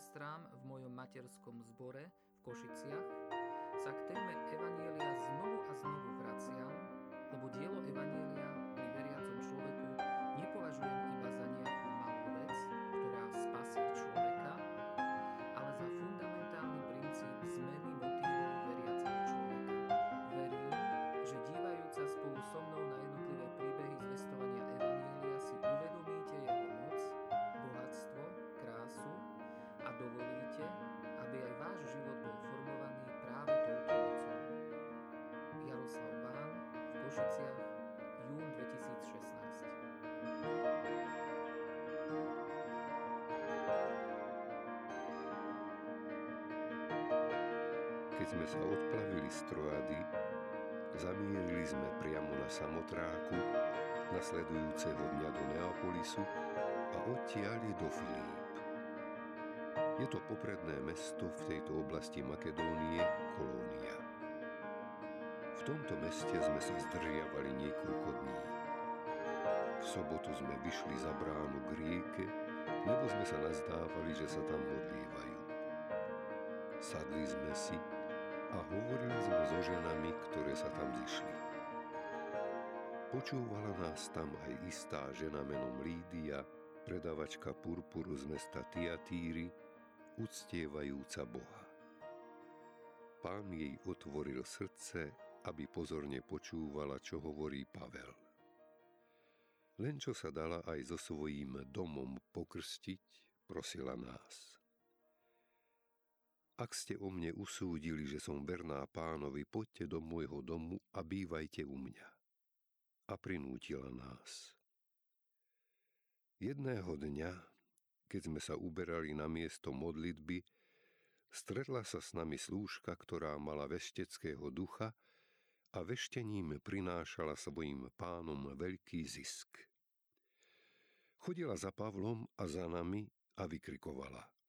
sestrám v mojom materskom zbore v Košiciach sa k téme Evanielia znovu a znovu vraciam, lebo dielo Evanielia Košiciach, jún 2016. Keď sme sa odplavili z Trojady, zamierili sme priamo na Samotráku, nasledujúceho dňa do Neapolisu a odtiaľ do Filíp. Je to popredné mesto v tejto oblasti Makedónie, Kolónia. Tomto meste sme sa zdržiavali niekoľko dní. V sobotu sme vyšli za bránu k rieke, lebo sme sa nazdávali, že sa tam modlievajú. Sadli sme si a hovorili sme so ženami, ktoré sa tam zišli. Počúvala nás tam aj istá žena menom Lídia, predavačka purpuru z mesta Tiatíry, uctievajúca Boha. Pán jej otvoril srdce, aby pozorne počúvala, čo hovorí Pavel. Len čo sa dala aj so svojím domom pokrstiť, prosila nás. Ak ste o mne usúdili, že som verná pánovi, poďte do môjho domu a bývajte u mňa. A prinútila nás. Jedného dňa, keď sme sa uberali na miesto modlitby, stretla sa s nami slúžka, ktorá mala vešteckého ducha a veštením prinášala svojim pánom veľký zisk. Chodila za Pavlom a za nami a vykrikovala –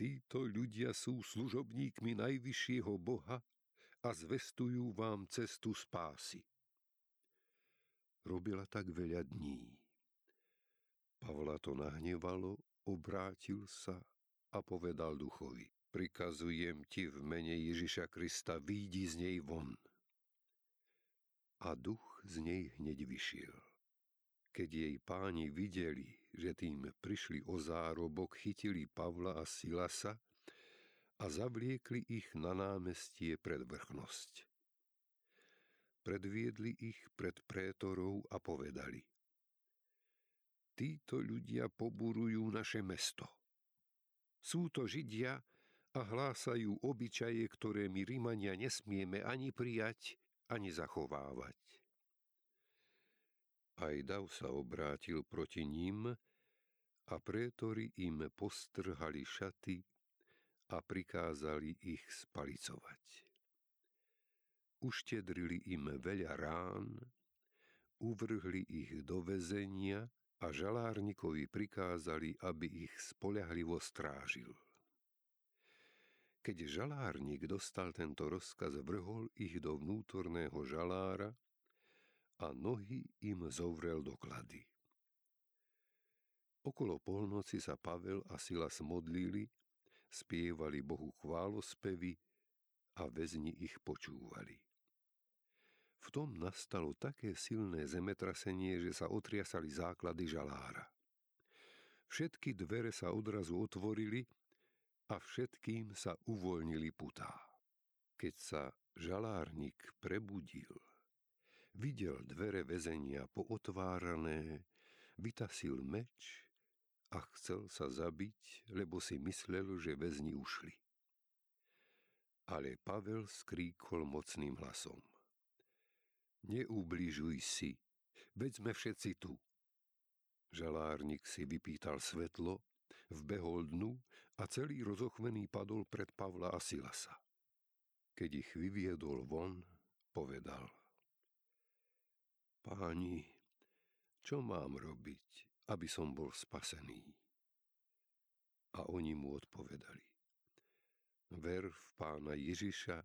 Títo ľudia sú služobníkmi najvyššieho Boha a zvestujú vám cestu spásy. Robila tak veľa dní. Pavla to nahnevalo, obrátil sa a povedal duchovi. Prikazujem ti v mene Ježiša Krista, výjdi z nej von. A duch z nej hneď vyšiel. Keď jej páni videli, že tým prišli o zárobok, chytili Pavla a Silasa a zavliekli ich na námestie pred vrchnosť. Predviedli ich pred prétorov a povedali Títo ľudia poburujú naše mesto. Sú to Židia a hlásajú obyčaje, ktoré my Rímania nesmieme ani prijať, ani zachovávať. Aj dav sa obrátil proti ním a prétori im postrhali šaty a prikázali ich spalicovať. Uštedrili im veľa rán, uvrhli ich do väzenia a žalárnikovi prikázali, aby ich spoľahlivo strážil. Keď žalárnik dostal tento rozkaz, vrhol ich do vnútorného žalára a nohy im zovrel do klady. Okolo polnoci sa Pavel a Silas modlili, spievali Bohu chválospevy a väzni ich počúvali. V tom nastalo také silné zemetrasenie, že sa otriasali základy žalára. Všetky dvere sa odrazu otvorili a všetkým sa uvoľnili putá. Keď sa žalárnik prebudil – videl dvere väzenia pootvárané, vytasil meč a chcel sa zabiť, lebo si myslel, že väzni ušli. Ale Pavel skríkol mocným hlasom. Neubližuj si, veď sme všetci tu. Žalárnik si vypýtal svetlo, vbehol dnu a celý rozochvený padol pred Pavla a Silasa. Keď ich vyviedol von, povedal – Páni, čo mám robiť, aby som bol spasený? A oni mu odpovedali. Ver v pána Ježiša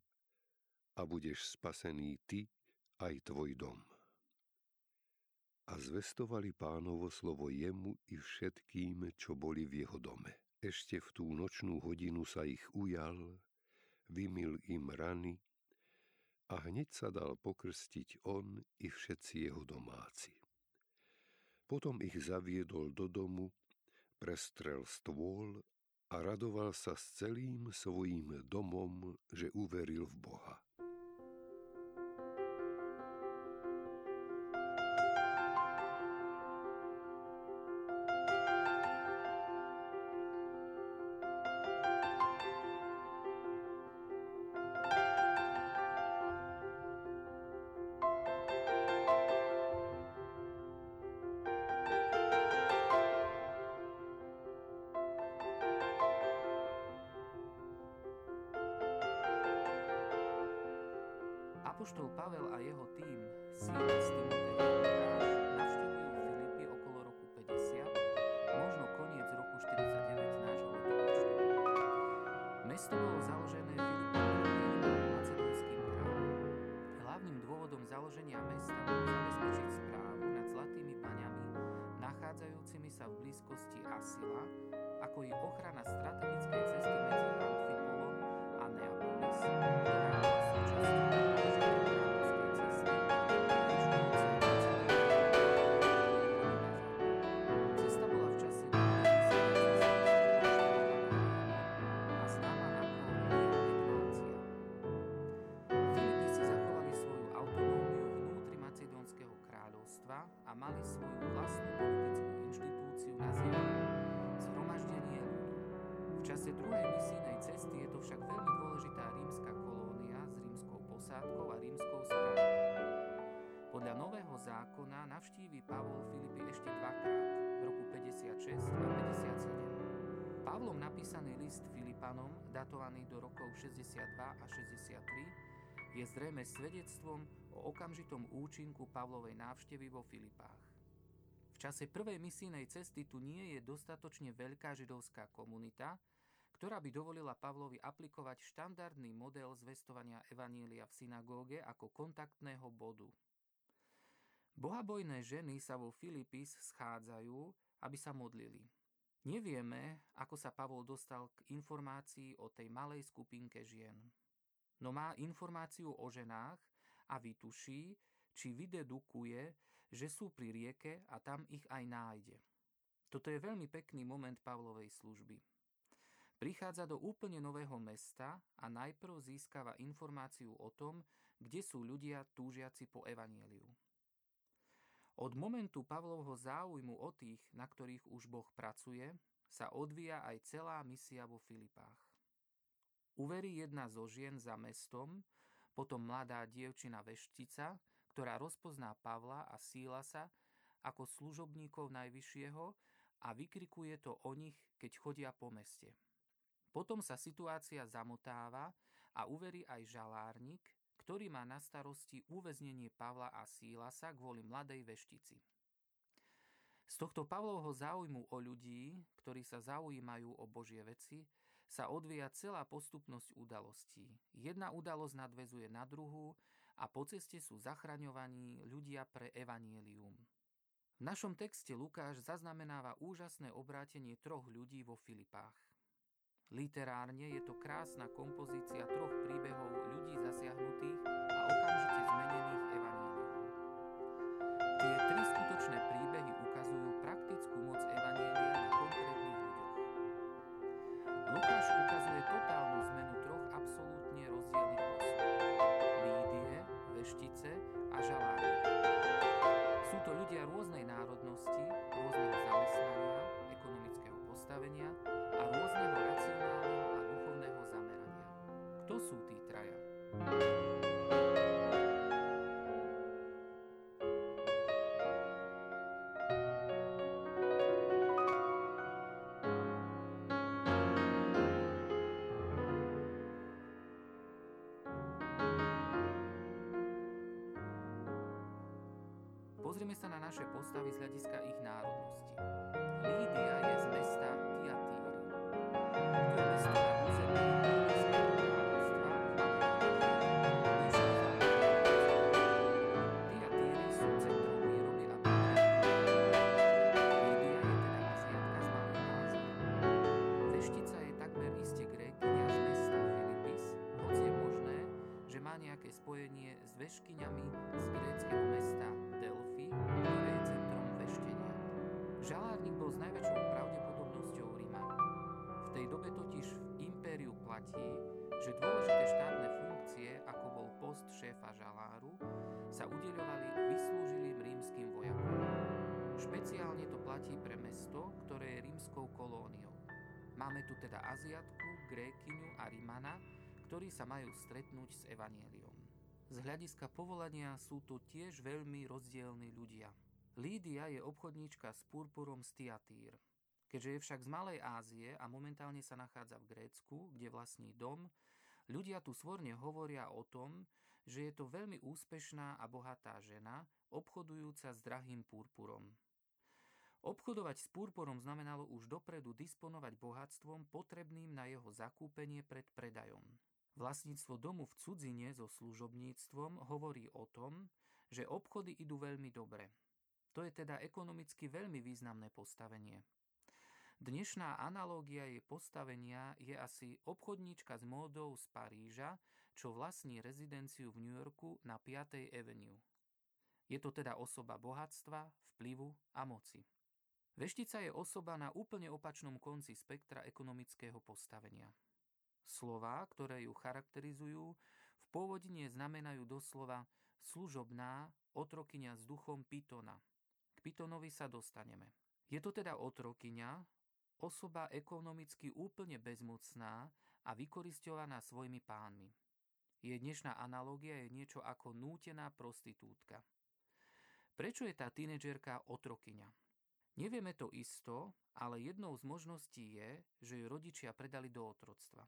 a budeš spasený ty aj tvoj dom. A zvestovali pánovo slovo jemu i všetkým, čo boli v jeho dome. ešte v tú nočnú hodinu sa ich ujal, vymil im rany a hneď sa dal pokrstiť on i všetci jeho domáci. Potom ich zaviedol do domu, prestrel stôl a radoval sa s celým svojím domom, že uveril v Boha. V blízkosti Asila, ako i ochrana strategickej zákona navštíví Pavol Filipy ešte dvakrát, v roku 56 a 57. Pavlom napísaný list Filipanom, datovaný do rokov 62 a 63, je zrejme svedectvom o okamžitom účinku Pavlovej návštevy vo Filipách. V čase prvej misijnej cesty tu nie je dostatočne veľká židovská komunita, ktorá by dovolila Pavlovi aplikovať štandardný model zvestovania Evanília v synagóge ako kontaktného bodu. Bohabojné ženy sa vo Filipis schádzajú, aby sa modlili. Nevieme, ako sa Pavol dostal k informácii o tej malej skupinke žien no má informáciu o ženách a vytuší, či vydedukuje, že sú pri rieke a tam ich aj nájde. Toto je veľmi pekný moment Pavlovej služby. Prichádza do úplne nového mesta a najprv získava informáciu o tom, kde sú ľudia túžiaci po evanieliu. Od momentu Pavlovho záujmu o tých, na ktorých už Boh pracuje, sa odvíja aj celá misia vo Filipách. Uverí jedna zo žien za mestom, potom mladá dievčina veštica, ktorá rozpozná Pavla a síla sa ako služobníkov Najvyššieho a vykrikuje to o nich, keď chodia po meste. Potom sa situácia zamotáva a uverí aj žalárnik, ktorý má na starosti uväznenie Pavla a Sílasa kvôli mladej veštici. Z tohto Pavlovho záujmu o ľudí, ktorí sa zaujímajú o Božie veci, sa odvíja celá postupnosť udalostí. Jedna udalosť nadvezuje na druhú a po ceste sú zachraňovaní ľudia pre evanielium. V našom texte Lukáš zaznamenáva úžasné obrátenie troch ľudí vo Filipách. Literárne je to krásna kompozícia troch príbehov ľudí zasiahnutých a naše postavy z hľadiska ich národnosti. Lídia je z platí pre mesto, ktoré je rímskou kolóniou. Máme tu teda Aziatku, Grékyňu a Rimana, ktorí sa majú stretnúť s Evanieliom. Z hľadiska povolania sú tu tiež veľmi rozdielni ľudia. Lídia je obchodníčka s purpurom z Tiatír. Keďže je však z Malej Ázie a momentálne sa nachádza v Grécku, kde vlastní dom, ľudia tu svorne hovoria o tom, že je to veľmi úspešná a bohatá žena, obchodujúca s drahým purpurom. Obchodovať s purpurom znamenalo už dopredu disponovať bohatstvom potrebným na jeho zakúpenie pred predajom. Vlastníctvo domu v cudzine so služobníctvom hovorí o tom, že obchody idú veľmi dobre. To je teda ekonomicky veľmi významné postavenie. Dnešná analógia jej postavenia je asi obchodníčka s módou z Paríža, čo vlastní rezidenciu v New Yorku na 5. Avenue. Je to teda osoba bohatstva, vplyvu a moci. Veštica je osoba na úplne opačnom konci spektra ekonomického postavenia. Slová, ktoré ju charakterizujú, v pôvodine znamenajú doslova služobná otrokyňa s duchom Pitona. K Pitonovi sa dostaneme. Je to teda otrokyňa, osoba ekonomicky úplne bezmocná a vykoristovaná svojimi pánmi. Jej dnešná analogia je niečo ako nútená prostitútka. Prečo je tá tínedžerka otrokyňa? Nevieme to isto, ale jednou z možností je, že ju rodičia predali do otroctva.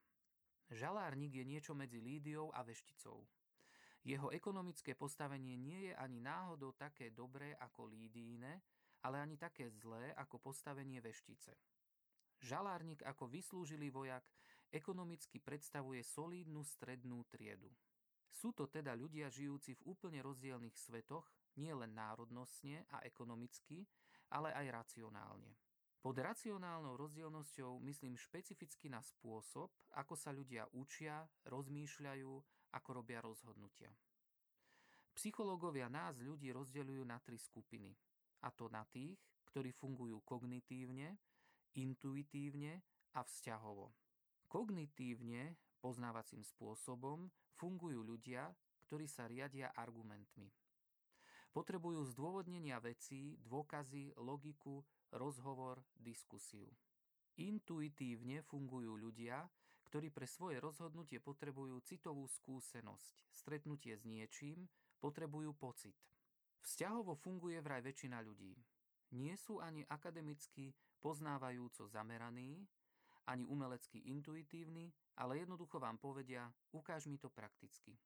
Žalárnik je niečo medzi Lídiou a Vešticou. Jeho ekonomické postavenie nie je ani náhodou také dobré ako Lídíne, ale ani také zlé ako postavenie Veštice. Žalárnik ako vyslúžilý vojak ekonomicky predstavuje solídnu strednú triedu. Sú to teda ľudia žijúci v úplne rozdielnych svetoch, nie len národnostne a ekonomicky, ale aj racionálne. Pod racionálnou rozdielnosťou myslím špecificky na spôsob, ako sa ľudia učia, rozmýšľajú, ako robia rozhodnutia. Psychológovia nás ľudí rozdeľujú na tri skupiny. A to na tých, ktorí fungujú kognitívne, intuitívne a vzťahovo. Kognitívne, poznávacím spôsobom, fungujú ľudia, ktorí sa riadia argumentmi. Potrebujú zdôvodnenia vecí, dôkazy, logiku, rozhovor, diskusiu. Intuitívne fungujú ľudia, ktorí pre svoje rozhodnutie potrebujú citovú skúsenosť, stretnutie s niečím, potrebujú pocit. Vzťahovo funguje vraj väčšina ľudí. Nie sú ani akademicky poznávajúco zameraní, ani umelecky intuitívni, ale jednoducho vám povedia, ukáž mi to prakticky.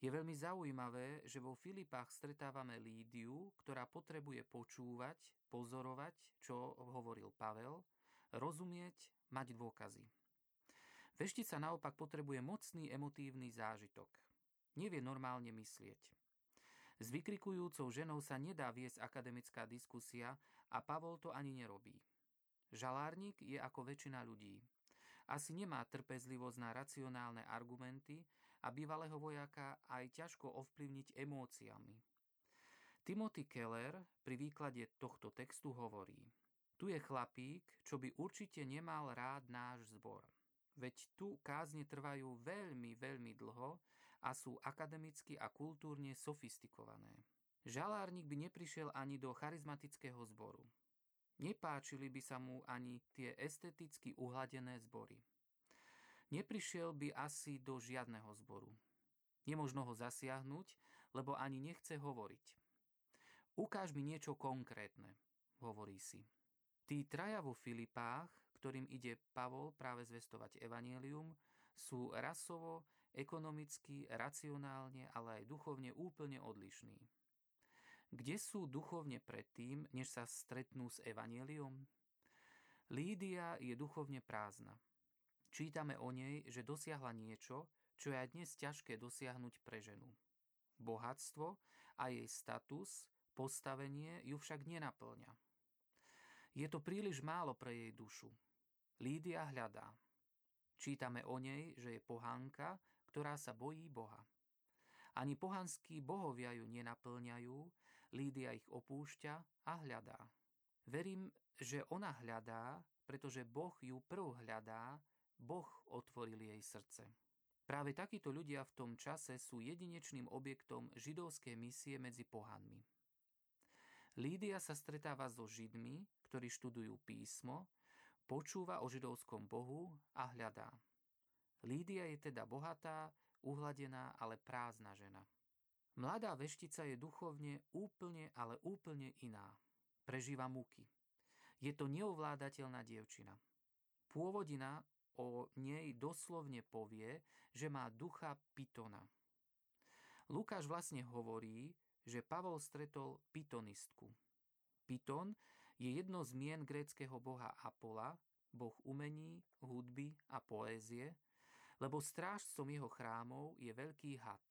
Je veľmi zaujímavé, že vo Filipách stretávame Lídiu, ktorá potrebuje počúvať, pozorovať, čo hovoril Pavel, rozumieť, mať dôkazy. Veštica naopak potrebuje mocný emotívny zážitok. Nevie normálne myslieť. S vykrikujúcou ženou sa nedá viesť akademická diskusia a Pavol to ani nerobí. Žalárnik je ako väčšina ľudí. Asi nemá trpezlivosť na racionálne argumenty a bývalého vojaka aj ťažko ovplyvniť emóciami. Timothy Keller pri výklade tohto textu hovorí Tu je chlapík, čo by určite nemal rád náš zbor. Veď tu kázne trvajú veľmi, veľmi dlho a sú akademicky a kultúrne sofistikované. Žalárnik by neprišiel ani do charizmatického zboru. Nepáčili by sa mu ani tie esteticky uhladené zbory. Neprišiel by asi do žiadneho zboru. Nemožno ho zasiahnuť, lebo ani nechce hovoriť. Ukáž mi niečo konkrétne, hovorí si. Tí traja vo Filipách, ktorým ide Pavol práve zvestovať evanielium, sú rasovo, ekonomicky, racionálne, ale aj duchovne úplne odlišní kde sú duchovne predtým, než sa stretnú s Evangeliom? Lídia je duchovne prázdna. Čítame o nej, že dosiahla niečo, čo je aj dnes ťažké dosiahnuť pre ženu. Bohatstvo a jej status, postavenie ju však nenaplňa. Je to príliš málo pre jej dušu. Lídia hľadá. Čítame o nej, že je pohánka, ktorá sa bojí Boha. Ani pohanskí bohovia ju nenaplňajú, Lídia ich opúšťa a hľadá. Verím, že ona hľadá, pretože Boh ju prv hľadá, Boh otvoril jej srdce. Práve takíto ľudia v tom čase sú jedinečným objektom židovskej misie medzi pohanmi. Lídia sa stretáva so Židmi, ktorí študujú písmo, počúva o židovskom bohu a hľadá. Lídia je teda bohatá, uhladená, ale prázdna žena. Mladá veštica je duchovne úplne, ale úplne iná. Prežíva múky. Je to neovládateľná dievčina. Pôvodina o nej doslovne povie, že má ducha Pitona. Lukáš vlastne hovorí, že Pavol stretol pitonistku. Piton je jedno z mien gréckého boha Apola, boh umení, hudby a poézie, lebo strážcom jeho chrámov je veľký had,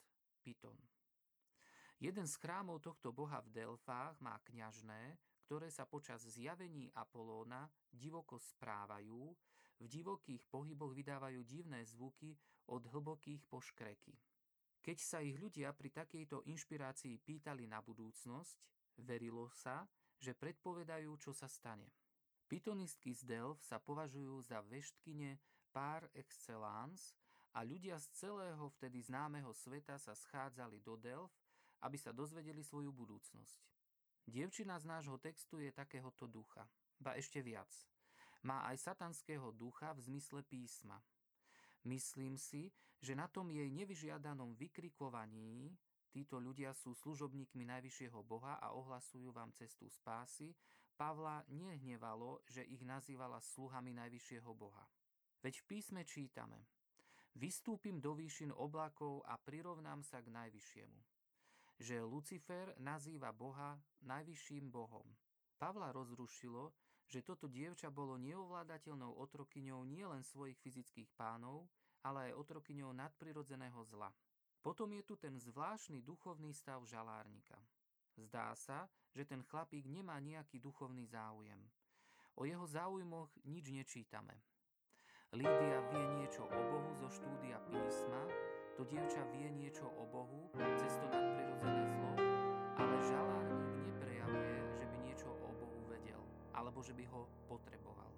Piton. Jeden z chrámov tohto boha v Delfách má kňažné, ktoré sa počas zjavení Apolóna divoko správajú, v divokých pohyboch vydávajú divné zvuky od hlbokých po škreky. Keď sa ich ľudia pri takejto inšpirácii pýtali na budúcnosť, verilo sa, že predpovedajú, čo sa stane. Pitonistky z Delf sa považujú za veštkine par excellence a ľudia z celého vtedy známeho sveta sa schádzali do Delf, aby sa dozvedeli svoju budúcnosť. Dievčina z nášho textu je takéhoto ducha, ba ešte viac. Má aj satanského ducha v zmysle písma. Myslím si, že na tom jej nevyžiadanom vykrikovaní títo ľudia sú služobníkmi Najvyššieho Boha a ohlasujú vám cestu spásy, Pavla nehnevalo, že ich nazývala sluhami Najvyššieho Boha. Veď v písme čítame Vystúpim do výšin oblakov a prirovnám sa k Najvyššiemu. Že Lucifer nazýva Boha Najvyšším Bohom. Pavla rozrušilo, že toto dievča bolo neovládateľnou otrokyňou nielen svojich fyzických pánov, ale aj otrokyňou nadprirodzeného zla. Potom je tu ten zvláštny duchovný stav žalárnika. Zdá sa, že ten chlapík nemá nejaký duchovný záujem. O jeho záujmoch nič nečítame. Lídia vie niečo o Bohu zo štúdia písma, to dievča vie niečo o Bohu cez to nadprirodzené alebo že by ho potreboval.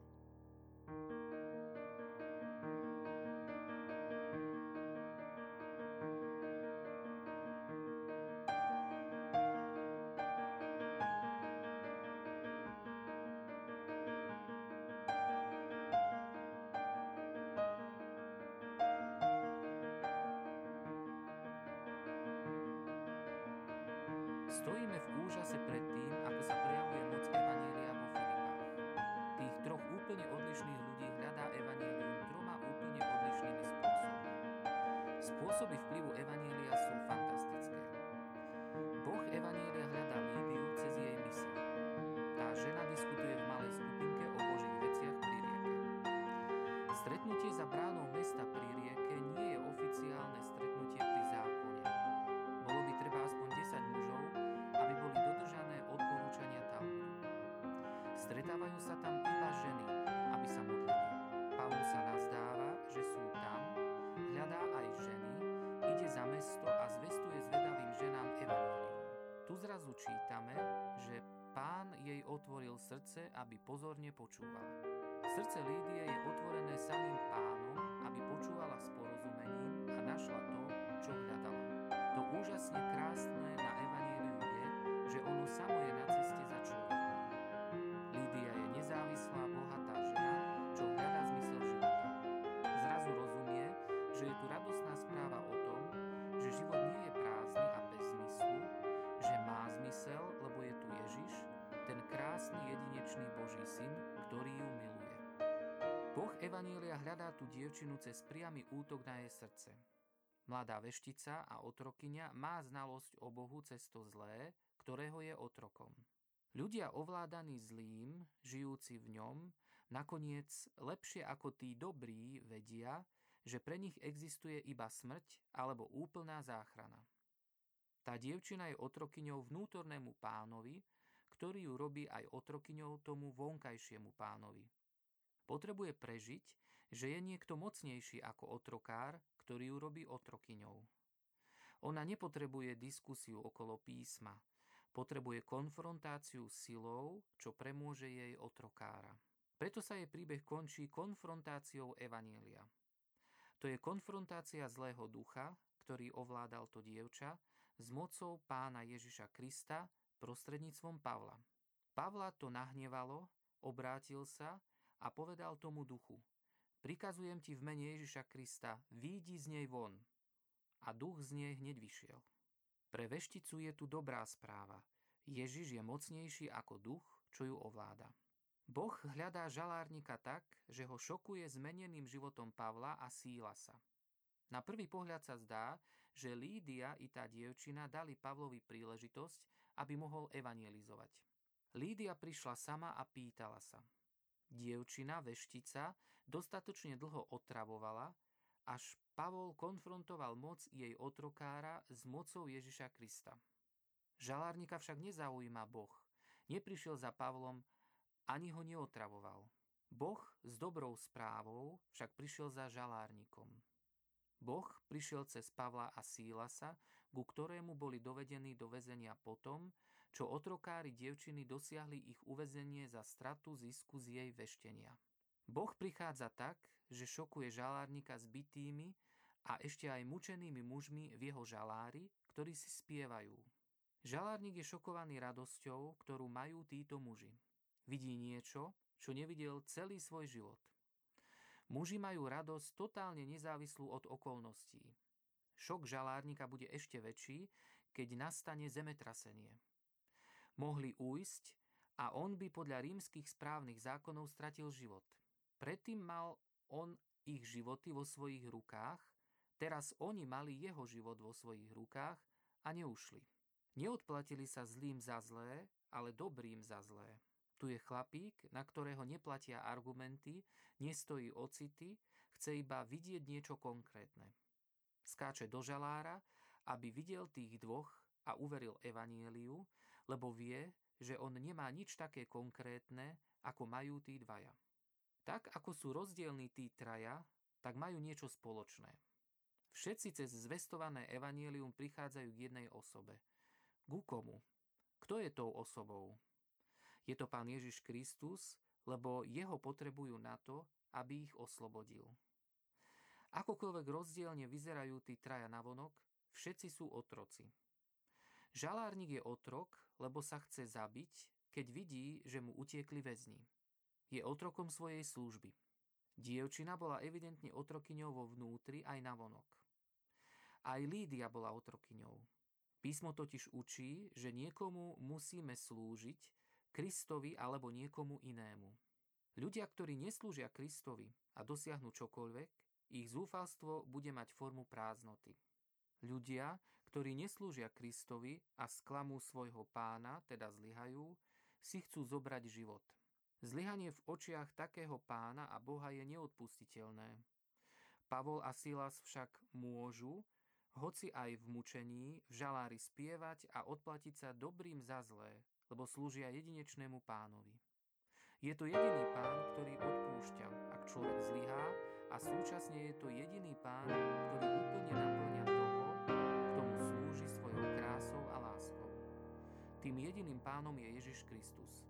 Stojíme v úžase pred tým, ako sa prejavuje moc Evanielia úplne odlišných ľudí hľadá Evanielium troma úplne odlišnými spôsobmi. Spôsoby vplyvu Evanielia sú fantastické. Boh Evanielia hľadá Lídiu cez jej mysel. Tá žena diskutuje v malej skupinke o Božích veciach pri rieke. Stretnutie za bránou mesta pri rieke nie je oficiálne stretnutie pri zákone. Bolo by treba aspoň 10 mužov, aby boli dodržané odporúčania Talmudu. Stretávajú sa tam iba ženy, jej otvoril srdce, aby pozorne počúvala. Srdce Lídie je otvorené samým pánom, aby počúvala s porozumením a našla to, čo hľadala. To úžasne krásne na evaníliu je, že ono samo je na ceste za človekom. Evanília hľadá tú dievčinu cez priamy útok na jej srdce. Mladá veštica a otrokyňa má znalosť o Bohu cez to zlé, ktorého je otrokom. Ľudia ovládaní zlým, žijúci v ňom, nakoniec lepšie ako tí dobrí vedia, že pre nich existuje iba smrť alebo úplná záchrana. Tá dievčina je otrokyňou vnútornému pánovi, ktorý ju robí aj otrokyňou tomu vonkajšiemu pánovi. Potrebuje prežiť, že je niekto mocnejší ako otrokár, ktorý ju robí otrokyňou. Ona nepotrebuje diskusiu okolo písma. Potrebuje konfrontáciu silou, čo premôže jej otrokára. Preto sa jej príbeh končí konfrontáciou Evanielia. To je konfrontácia zlého ducha, ktorý ovládal to dievča, s mocou pána Ježiša Krista prostredníctvom Pavla. Pavla to nahnevalo, obrátil sa a povedal tomu duchu, prikazujem ti v mene Ježiša Krista, výjdi z nej von. A duch z nej hneď vyšiel. Pre vešticu je tu dobrá správa. Ježiš je mocnejší ako duch, čo ju ovláda. Boh hľadá žalárnika tak, že ho šokuje zmeneným životom Pavla a síla sa. Na prvý pohľad sa zdá, že Lídia i tá dievčina dali Pavlovi príležitosť, aby mohol evangelizovať. Lídia prišla sama a pýtala sa. Dievčina, veštica, dostatočne dlho otravovala, až Pavol konfrontoval moc jej otrokára s mocou Ježiša Krista. Žalárnika však nezaujíma Boh. Neprišiel za Pavlom, ani ho neotravoval. Boh s dobrou správou však prišiel za žalárnikom. Boh prišiel cez Pavla a Sílasa, ku ktorému boli dovedení do väzenia potom, čo otrokári dievčiny dosiahli ich uväzenie za stratu zisku z jej veštenia. Boh prichádza tak, že šokuje žalárnika s bytými a ešte aj mučenými mužmi v jeho žalári, ktorí si spievajú. Žalárnik je šokovaný radosťou, ktorú majú títo muži. Vidí niečo, čo nevidel celý svoj život. Muži majú radosť totálne nezávislú od okolností. Šok žalárnika bude ešte väčší, keď nastane zemetrasenie. Mohli újsť a on by podľa rímskych správnych zákonov stratil život. Predtým mal on ich životy vo svojich rukách, teraz oni mali jeho život vo svojich rukách a neušli. Neodplatili sa zlým za zlé, ale dobrým za zlé. Tu je chlapík, na ktorého neplatia argumenty, nestojí ocity, chce iba vidieť niečo konkrétne. Skáče do žalára, aby videl tých dvoch a uveril evanieliu, lebo vie, že on nemá nič také konkrétne, ako majú tí dvaja. Tak ako sú rozdielní tí traja, tak majú niečo spoločné. Všetci cez zvestované evanielium prichádzajú k jednej osobe. Ku komu? Kto je tou osobou? Je to Pán Ježiš Kristus, lebo jeho potrebujú na to, aby ich oslobodil. Akokoľvek rozdielne vyzerajú tí traja navonok, všetci sú otroci. Žalárnik je otrok, lebo sa chce zabiť, keď vidí, že mu utiekli väzni. Je otrokom svojej služby. Dievčina bola evidentne otrokyňou vo vnútri aj navonok. Aj Lídia bola otrokyňou. Písmo totiž učí, že niekomu musíme slúžiť, Kristovi alebo niekomu inému. Ľudia, ktorí neslúžia Kristovi a dosiahnu čokoľvek, ich zúfalstvo bude mať formu prázdnoty. Ľudia, ktorí neslúžia Kristovi a sklamú svojho pána, teda zlyhajú, si chcú zobrať život. Zlyhanie v očiach takého pána a Boha je neodpustiteľné. Pavol a Silas však môžu, hoci aj v mučení, v žalári spievať a odplatiť sa dobrým za zlé, lebo slúžia jedinečnému pánovi. Je to jediný pán, ktorý odpúšťa, ak človek zlyhá a súčasne je to jediný pán, ktorý Tým jediným pánom je Ježiš Kristus.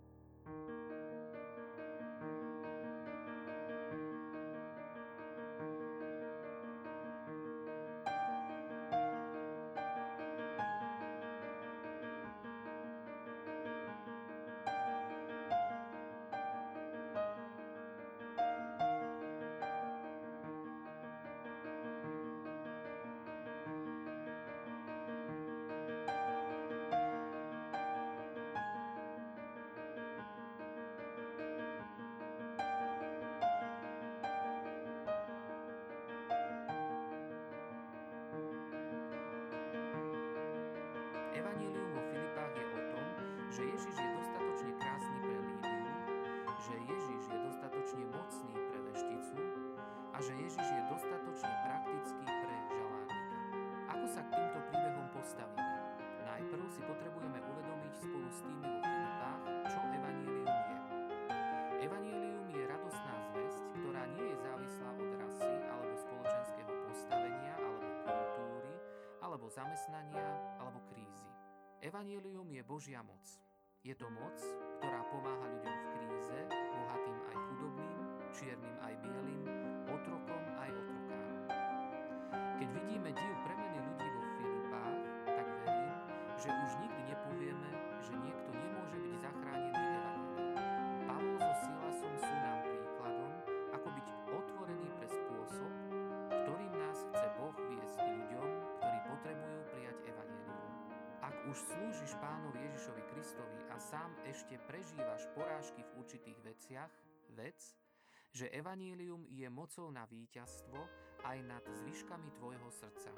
Evangelium vo Filipách je o tom, že Ježiš je dostatočne krásny pre Lídiu, že Ježiš je dostatočne mocný pre vešticu a že Ježiš je dostatočne praktický Evangelium je Božia moc. Je to moc, ktorá pomáha ľuďom v kríze, bohatým aj chudobným, čiernym aj bielým, otrokom aj otrokárom. Keď vidíme div premeny ľudí vo Filipách, tak verím, že už nikdy nepovieme, už slúžiš pánovi Ježišovi Kristovi a sám ešte prežívaš porážky v určitých veciach, vec, že Evanílium je mocou na víťazstvo aj nad zvyškami tvojho srdca.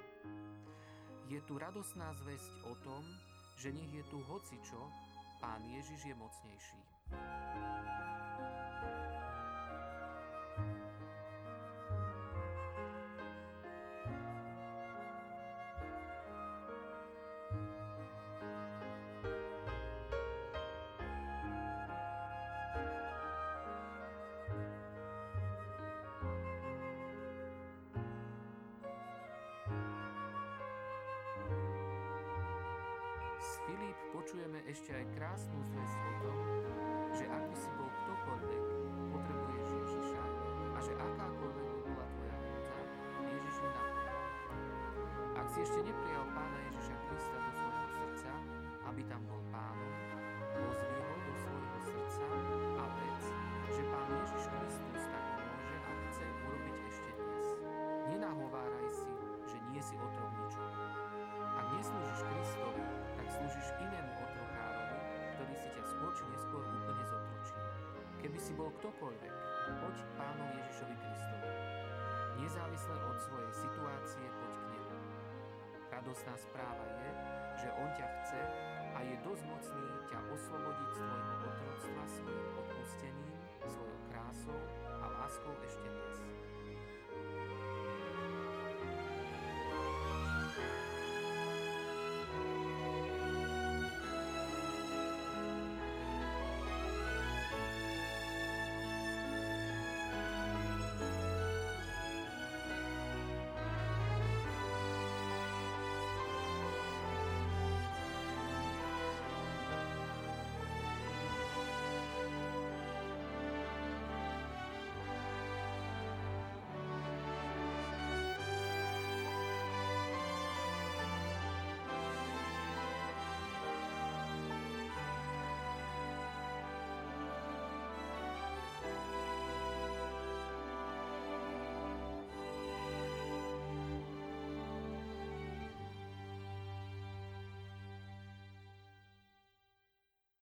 Je tu radosná zväzť o tom, že nech je tu hocičo, Pán Ježiš je mocnejší. Filip počujeme ešte aj krásnu zväzť o tom, že ak by si bol ktokoľvek, potrebuješ Ježiša a že akákoľvek by bola tvoja núdza, Ježiš ju naplní. Ak si ešte neprijal pána Ježiša si bol ktokoľvek, poď pánovi Ježišovi Kristovi. Nezávisle od svojej situácie, poď k nemu. Radosná správa je, že on ťa chce a je dosť mocný ťa oslobodiť z tvojho otroctva svojim odpustením, svojou krásou